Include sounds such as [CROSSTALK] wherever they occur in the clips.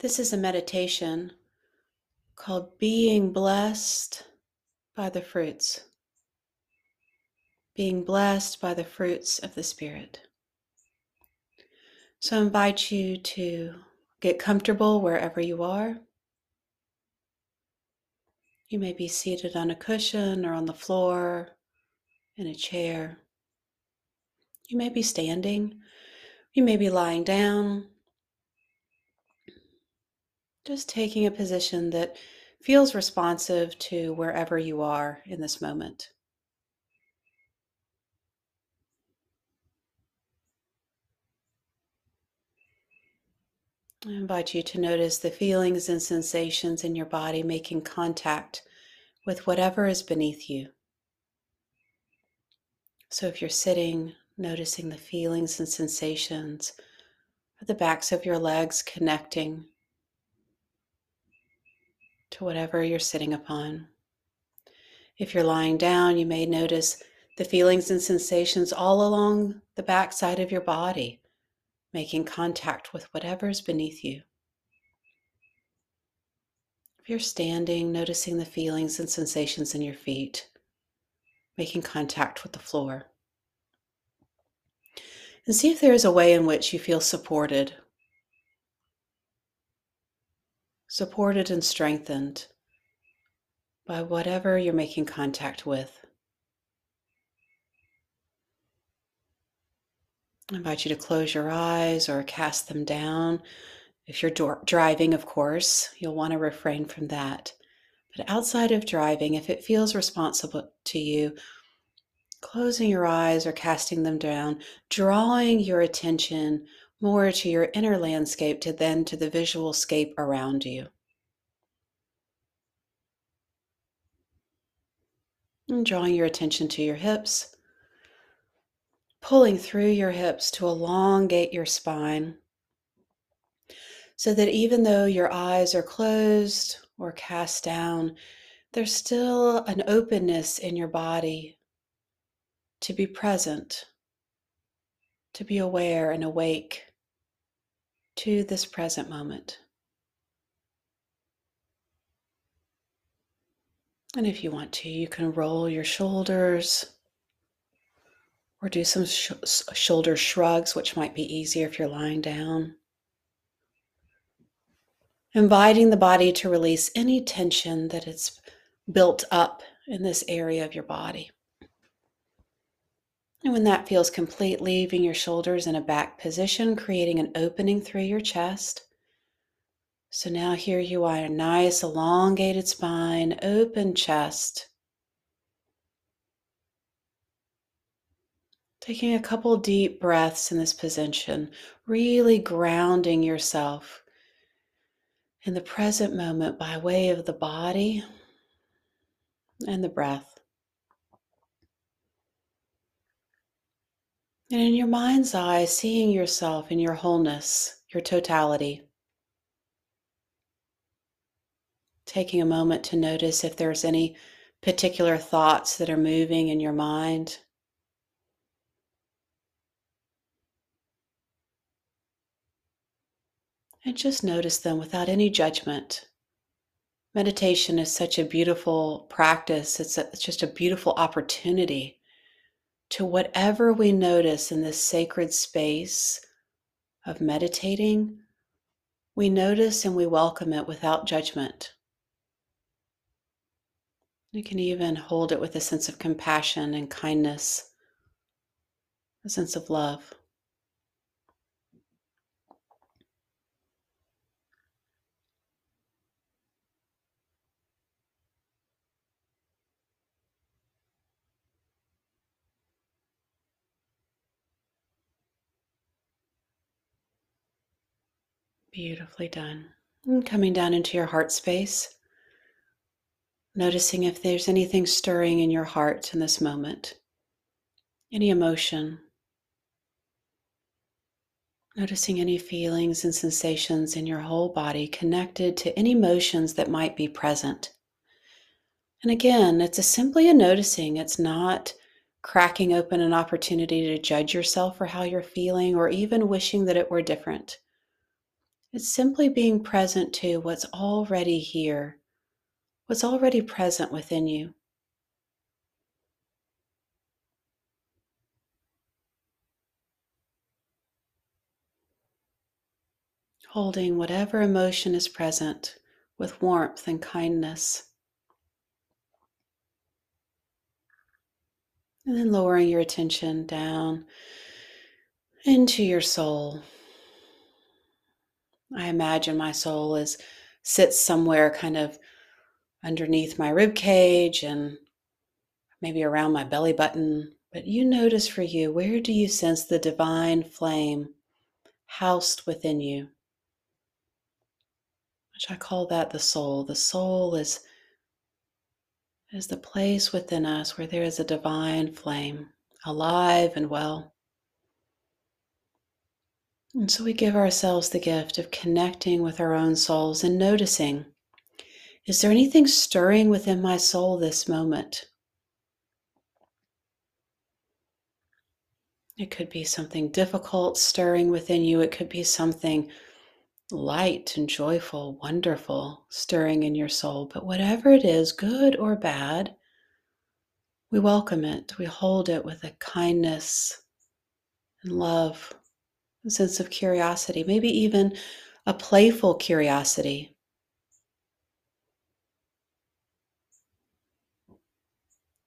This is a meditation called Being Blessed by the Fruits. Being blessed by the fruits of the Spirit. So I invite you to get comfortable wherever you are. You may be seated on a cushion or on the floor, in a chair. You may be standing. You may be lying down just taking a position that feels responsive to wherever you are in this moment. I invite you to notice the feelings and sensations in your body making contact with whatever is beneath you. So if you're sitting, noticing the feelings and sensations the backs of your legs connecting to whatever you're sitting upon. If you're lying down, you may notice the feelings and sensations all along the back side of your body, making contact with whatever's beneath you. If you're standing, noticing the feelings and sensations in your feet, making contact with the floor. And see if there is a way in which you feel supported supported and strengthened by whatever you're making contact with. I invite you to close your eyes or cast them down. If you're driving, of course, you'll want to refrain from that. But outside of driving, if it feels responsible to you, closing your eyes or casting them down, drawing your attention more to your inner landscape to then to the visual scape around you. And drawing your attention to your hips, pulling through your hips to elongate your spine. So that even though your eyes are closed or cast down, there's still an openness in your body to be present, to be aware and awake to this present moment. And if you want to, you can roll your shoulders or do some sh- shoulder shrugs, which might be easier if you're lying down. Inviting the body to release any tension that it's built up in this area of your body. And when that feels complete, leaving your shoulders in a back position, creating an opening through your chest. So now here you are, a nice elongated spine, open chest. Taking a couple deep breaths in this position, really grounding yourself in the present moment by way of the body and the breath. And in your mind's eye, seeing yourself in your wholeness, your totality. Taking a moment to notice if there's any particular thoughts that are moving in your mind. And just notice them without any judgment. Meditation is such a beautiful practice, it's, a, it's just a beautiful opportunity to whatever we notice in this sacred space of meditating, we notice and we welcome it without judgment. You can even hold it with a sense of compassion and kindness, a sense of love. Beautifully done. And coming down into your heart space, noticing if there's anything stirring in your heart in this moment, any emotion. Noticing any feelings and sensations in your whole body connected to any emotions that might be present. And again, it's a simply a noticing. It's not cracking open an opportunity to judge yourself for how you're feeling or even wishing that it were different. It's simply being present to what's already here, what's already present within you. Holding whatever emotion is present with warmth and kindness. And then lowering your attention down into your soul. I imagine my soul is sits somewhere kind of underneath my rib cage and maybe around my belly button. But you notice for you, where do you sense the divine flame housed within you? Which I call that the soul. The soul is is the place within us where there is a divine flame, alive and well. And so we give ourselves the gift of connecting with our own souls and noticing is there anything stirring within my soul this moment? It could be something difficult stirring within you, it could be something light and joyful, wonderful stirring in your soul. But whatever it is, good or bad, we welcome it. We hold it with a kindness and love, a sense of curiosity, maybe even a playful curiosity.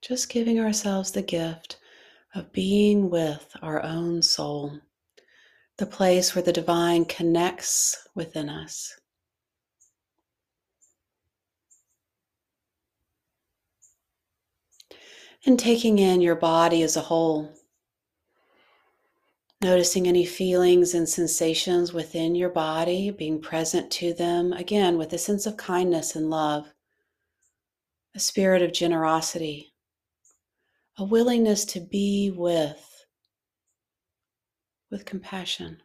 Just giving ourselves the gift of being with our own soul the place where the divine connects within us. And taking in your body as a whole. Noticing any feelings and sensations within your body, being present to them, again, with a sense of kindness and love, a spirit of generosity, a willingness to be with with compassion.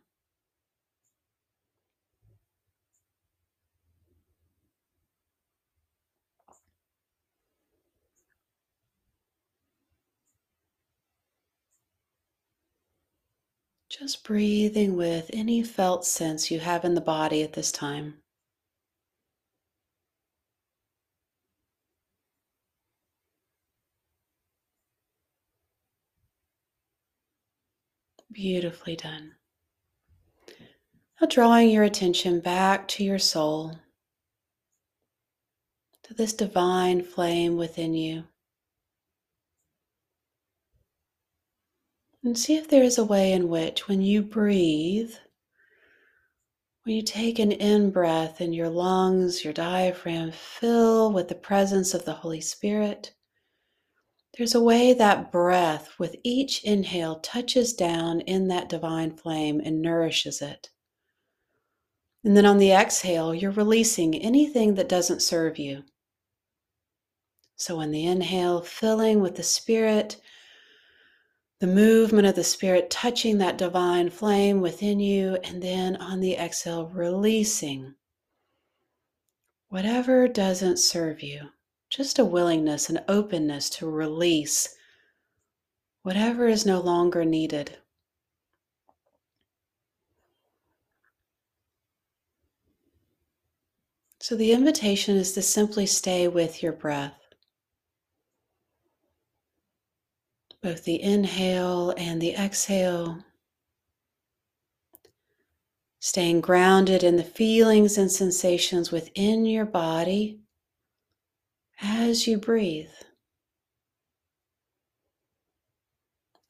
Just breathing with any felt sense you have in the body at this time. Beautifully done. Now, drawing your attention back to your soul, to this divine flame within you. And see if there is a way in which, when you breathe, when you take an in breath and your lungs, your diaphragm fill with the presence of the Holy Spirit, there's a way that breath with each inhale touches down in that divine flame and nourishes it. And then on the exhale, you're releasing anything that doesn't serve you. So on the inhale, filling with the Spirit, the movement of the Spirit touching that divine flame within you, and then on the exhale, releasing whatever doesn't serve you just a willingness and openness to release whatever is no longer needed. So the invitation is to simply stay with your breath. Both the inhale and the exhale. Staying grounded in the feelings and sensations within your body as you breathe.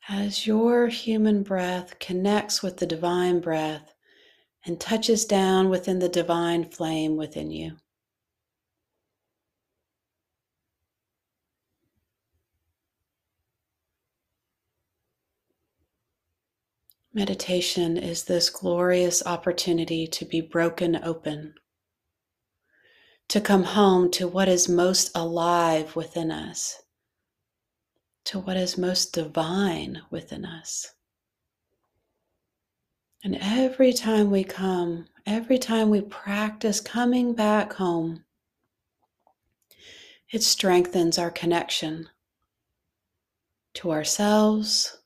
As your human breath connects with the divine breath and touches down within the divine flame within you. Meditation is this glorious opportunity to be broken open to come home to what is most alive within us, to what is most divine within us. And every time we come, every time we practice coming back home, it strengthens our connection to ourselves,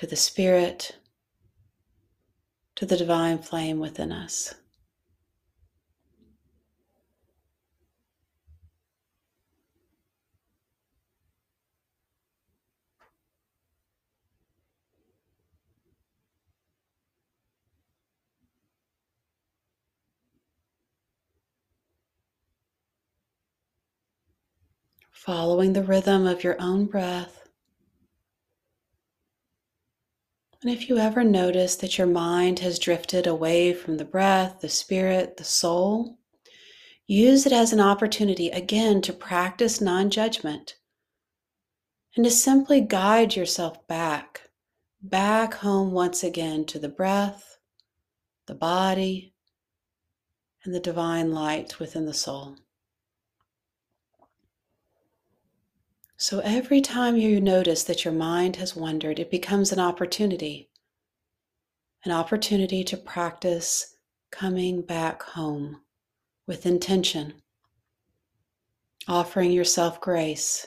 to the Spirit, to the divine flame within us. Following the rhythm of your own breath. And if you ever notice that your mind has drifted away from the breath, the spirit, the soul, use it as an opportunity again to practice non judgment and to simply guide yourself back, back home once again to the breath, the body, and the divine light within the soul. So every time you notice that your mind has wandered, it becomes an opportunity. An opportunity to practice coming back home with intention, offering yourself grace.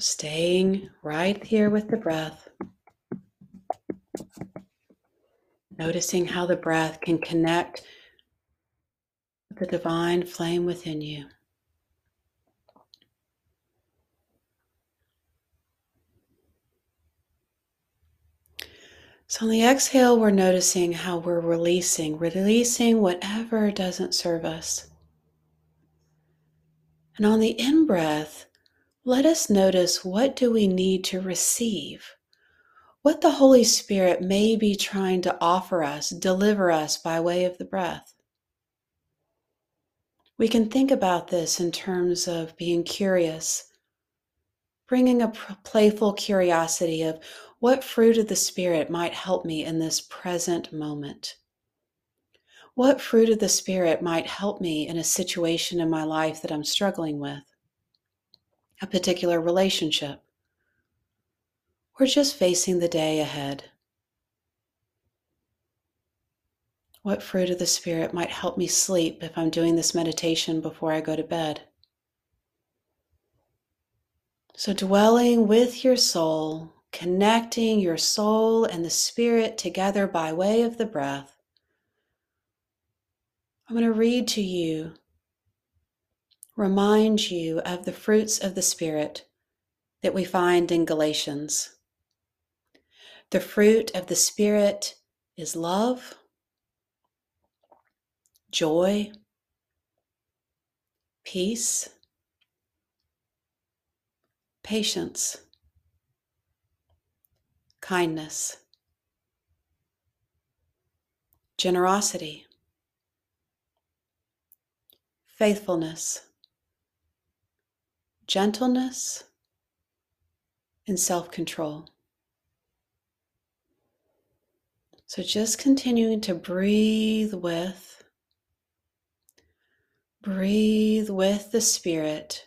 Staying right here with the breath. Noticing how the breath can connect with the divine flame within you. So, on the exhale, we're noticing how we're releasing, releasing whatever doesn't serve us. And on the in breath, let us notice what do we need to receive? What the Holy Spirit may be trying to offer us, deliver us by way of the breath. We can think about this in terms of being curious, bringing a playful curiosity of what fruit of the Spirit might help me in this present moment. What fruit of the Spirit might help me in a situation in my life that I'm struggling with? A particular relationship, or just facing the day ahead. What fruit of the Spirit might help me sleep if I'm doing this meditation before I go to bed? So, dwelling with your soul, connecting your soul and the Spirit together by way of the breath, I'm going to read to you remind you of the fruits of the Spirit that we find in Galatians. The fruit of the Spirit is love, joy, peace, patience, kindness, generosity, faithfulness gentleness, and self control. So just continuing to breathe with, breathe with the Spirit,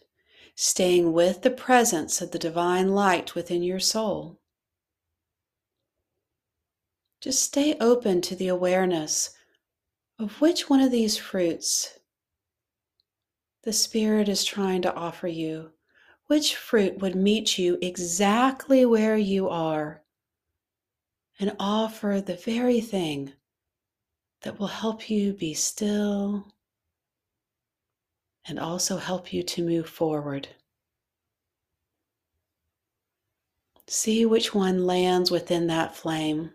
staying with the presence of the divine light within your soul. Just stay open to the awareness of which one of these fruits the Spirit is trying to offer you? Which fruit would meet you exactly where you are and offer the very thing that will help you be still and also help you to move forward? See which one lands within that flame.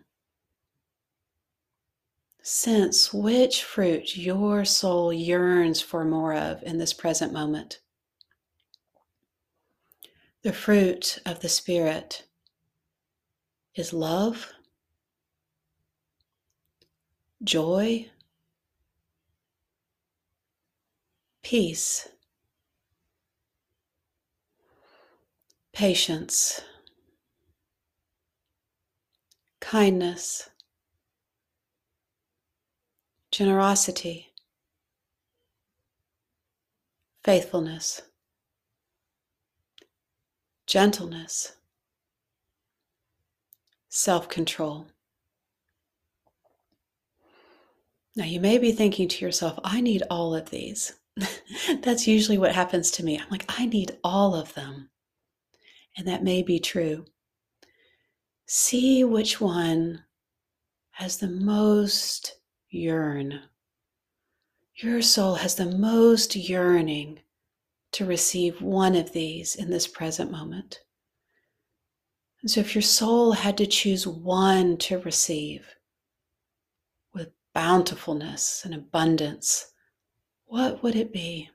Sense which fruit your soul yearns for more of in this present moment. The fruit of the Spirit. Is love, joy, peace, patience, kindness generosity, faithfulness, gentleness, self control. Now, you may be thinking to yourself, I need all of these. [LAUGHS] That's usually what happens to me. I'm like, I need all of them. And that may be true. See which one has the most yearn. Your soul has the most yearning to receive one of these in this present moment. And so, if your soul had to choose one to receive with bountifulness and abundance, what would it be?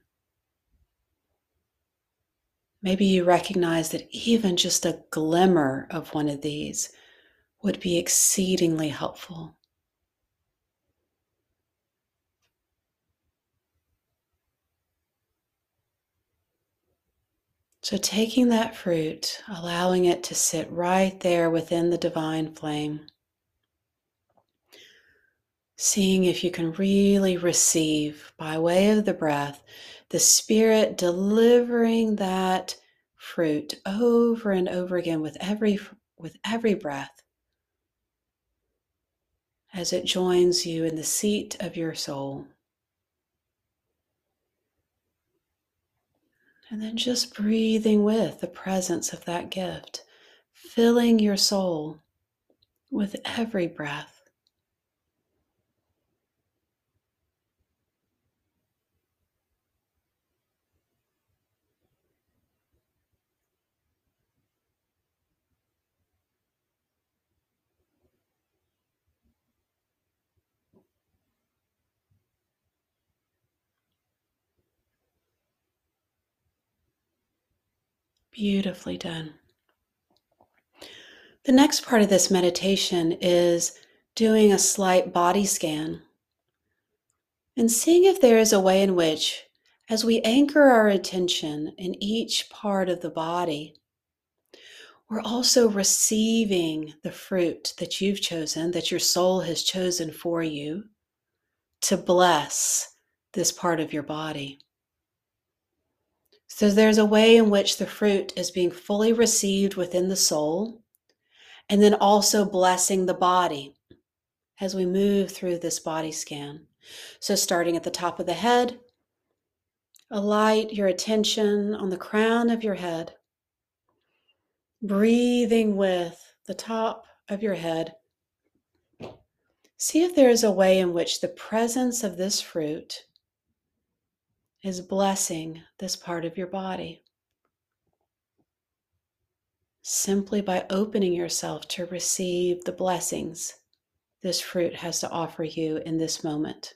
Maybe you recognize that even just a glimmer of one of these would be exceedingly helpful. So, taking that fruit, allowing it to sit right there within the divine flame, seeing if you can really receive by way of the breath the Spirit delivering that fruit over and over again with every with every breath as it joins you in the seat of your soul. And then just breathing with the presence of that gift, filling your soul with every breath. Beautifully done. The next part of this meditation is doing a slight body scan and seeing if there is a way in which, as we anchor our attention in each part of the body, we're also receiving the fruit that you've chosen, that your soul has chosen for you to bless this part of your body. So there's a way in which the fruit is being fully received within the soul, and then also blessing the body as we move through this body scan. So, starting at the top of the head, alight your attention on the crown of your head, breathing with the top of your head. See if there is a way in which the presence of this fruit is blessing this part of your body. Simply by opening yourself to receive the blessings this fruit has to offer you in this moment.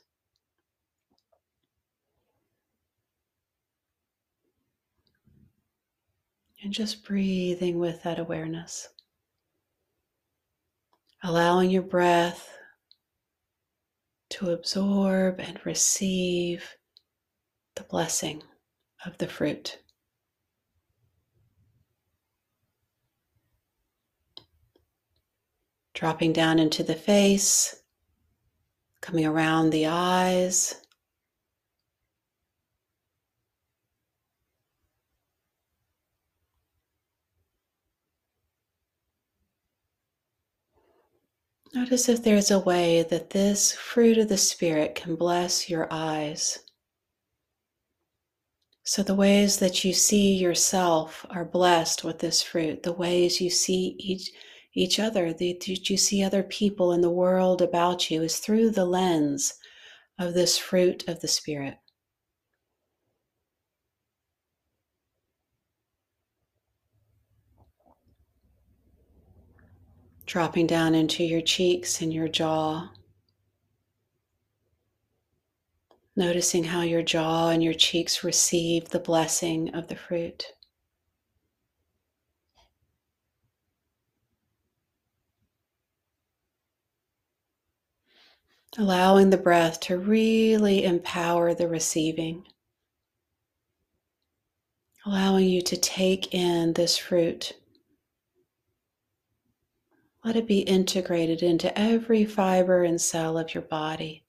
And just breathing with that awareness. Allowing your breath to absorb and receive the blessing of the fruit. Dropping down into the face, coming around the eyes. Notice if there's a way that this fruit of the Spirit can bless your eyes. So, the ways that you see yourself are blessed with this fruit, the ways you see each, each other, that you see other people in the world about you is through the lens of this fruit of the Spirit. Dropping down into your cheeks and your jaw. Noticing how your jaw and your cheeks receive the blessing of the fruit. Allowing the breath to really empower the receiving. Allowing you to take in this fruit. Let it be integrated into every fiber and cell of your body.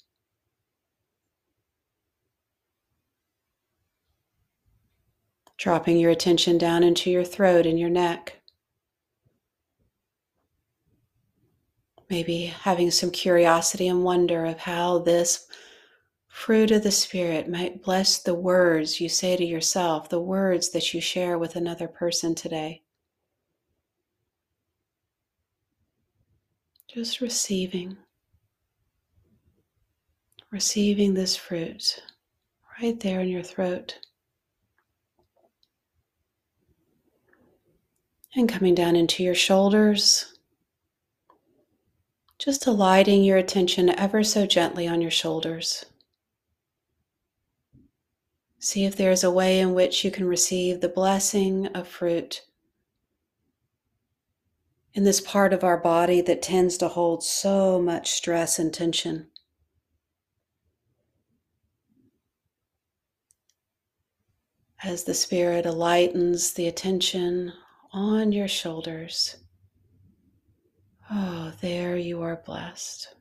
Dropping your attention down into your throat and your neck. Maybe having some curiosity and wonder of how this fruit of the Spirit might bless the words you say to yourself, the words that you share with another person today. Just receiving, receiving this fruit right there in your throat. And coming down into your shoulders just alighting your attention ever so gently on your shoulders. See if there's a way in which you can receive the blessing of fruit in this part of our body that tends to hold so much stress and tension. As the Spirit lightens the attention on your shoulders. Oh, there you are blessed.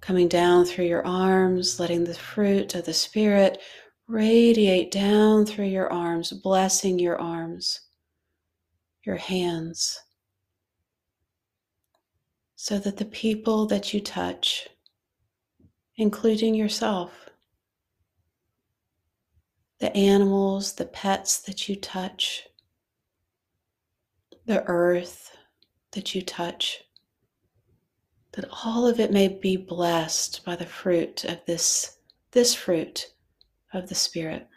Coming down through your arms, letting the fruit of the Spirit radiate down through your arms, blessing your arms, your hands, so that the people that you touch, including yourself, the animals, the pets that you touch, the earth that you touch, that all of it may be blessed by the fruit of this, this fruit of the Spirit.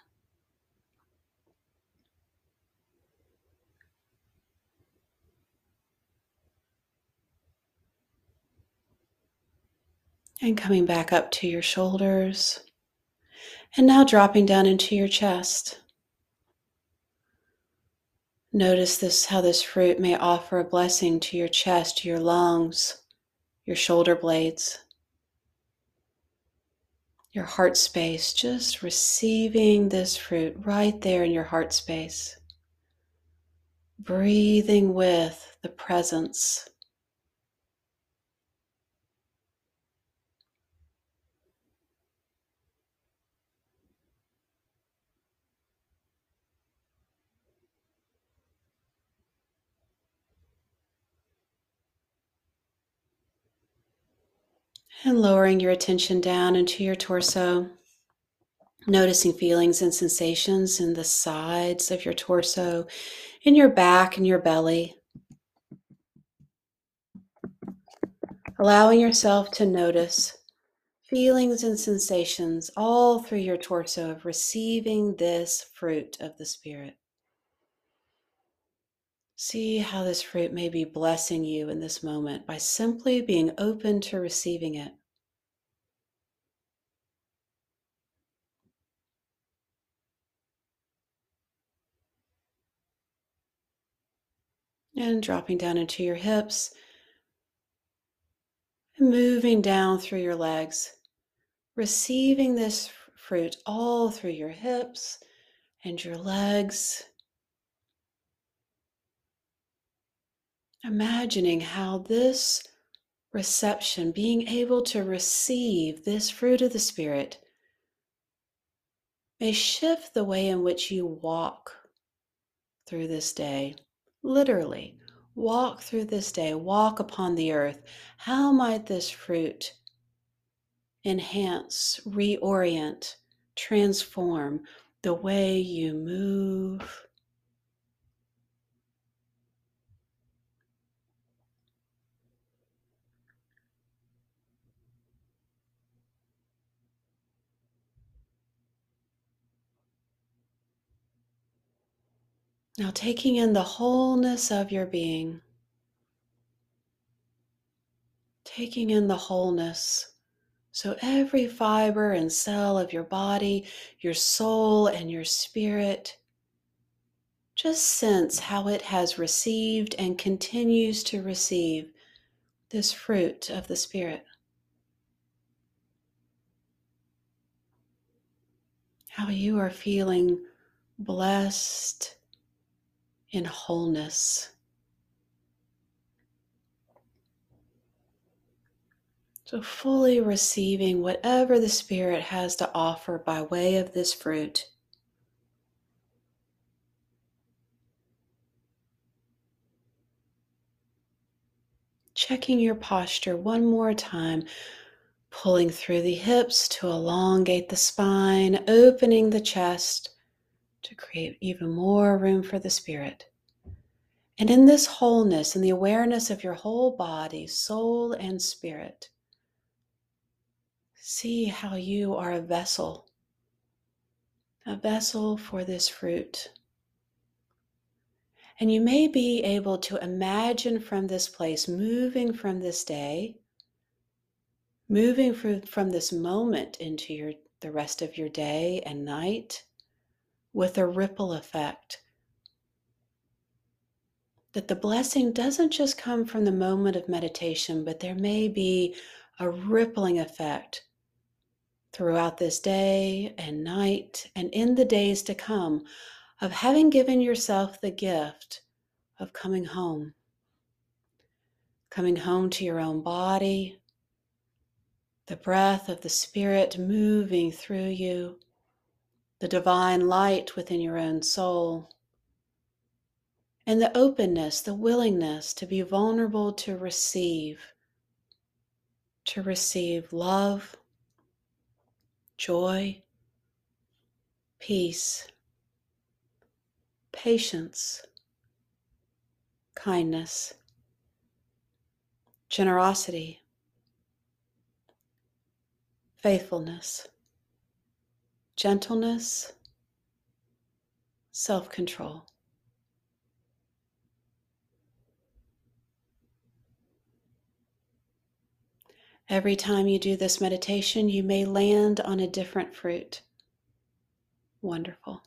And coming back up to your shoulders. And now dropping down into your chest. Notice this how this fruit may offer a blessing to your chest, your lungs, your shoulder blades, your heart space, just receiving this fruit right there in your heart space. Breathing with the presence And lowering your attention down into your torso, noticing feelings and sensations in the sides of your torso, in your back and your belly. Allowing yourself to notice feelings and sensations all through your torso of receiving this fruit of the Spirit. See how this fruit may be blessing you in this moment by simply being open to receiving it. And dropping down into your hips, and moving down through your legs, receiving this fruit all through your hips and your legs imagining how this reception, being able to receive this fruit of the Spirit, may shift the way in which you walk through this day. Literally, walk through this day, walk upon the earth. How might this fruit enhance, reorient, transform the way you move? Now, taking in the wholeness of your being, taking in the wholeness. So, every fiber and cell of your body, your soul, and your spirit, just sense how it has received and continues to receive this fruit of the Spirit. How you are feeling blessed in wholeness. So, fully receiving whatever the Spirit has to offer by way of this fruit. checking your posture one more time, pulling through the hips to elongate the spine, opening the chest to create even more room for the spirit. And in this wholeness and the awareness of your whole body, soul, and spirit, see how you are a vessel, a vessel for this fruit. And you may be able to imagine from this place, moving from this day, moving from, from this moment into your, the rest of your day and night with a ripple effect. That the blessing doesn't just come from the moment of meditation, but there may be a rippling effect throughout this day and night and in the days to come of having given yourself the gift of coming home. Coming home to your own body, the breath of the Spirit moving through you, the divine light within your own soul, and the openness, the willingness to be vulnerable to receive, to receive love, joy, peace, patience, kindness, generosity, faithfulness, gentleness, self control. Every time you do this meditation, you may land on a different fruit. Wonderful.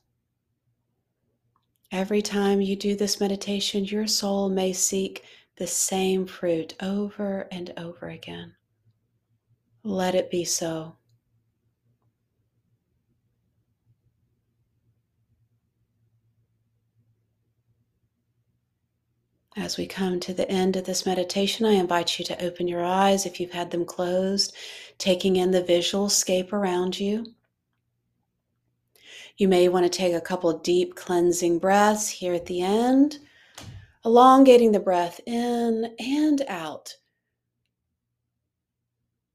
Every time you do this meditation, your soul may seek the same fruit over and over again. Let it be so. As we come to the end of this meditation, I invite you to open your eyes if you've had them closed, taking in the visual scape around you. You may want to take a couple deep cleansing breaths here at the end, elongating the breath in and out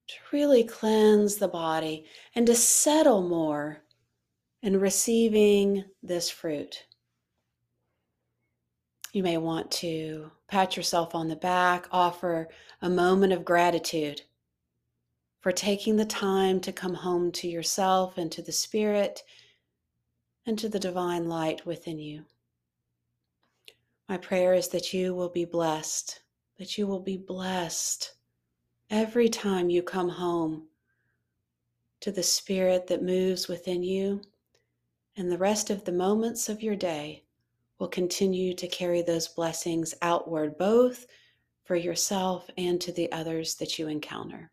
to really cleanse the body and to settle more in receiving this fruit. You may want to pat yourself on the back, offer a moment of gratitude for taking the time to come home to yourself and to the Spirit and to the divine light within you. My prayer is that you will be blessed, that you will be blessed every time you come home to the Spirit that moves within you and the rest of the moments of your day will continue to carry those blessings outward, both for yourself and to the others that you encounter.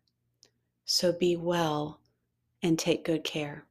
So be well and take good care.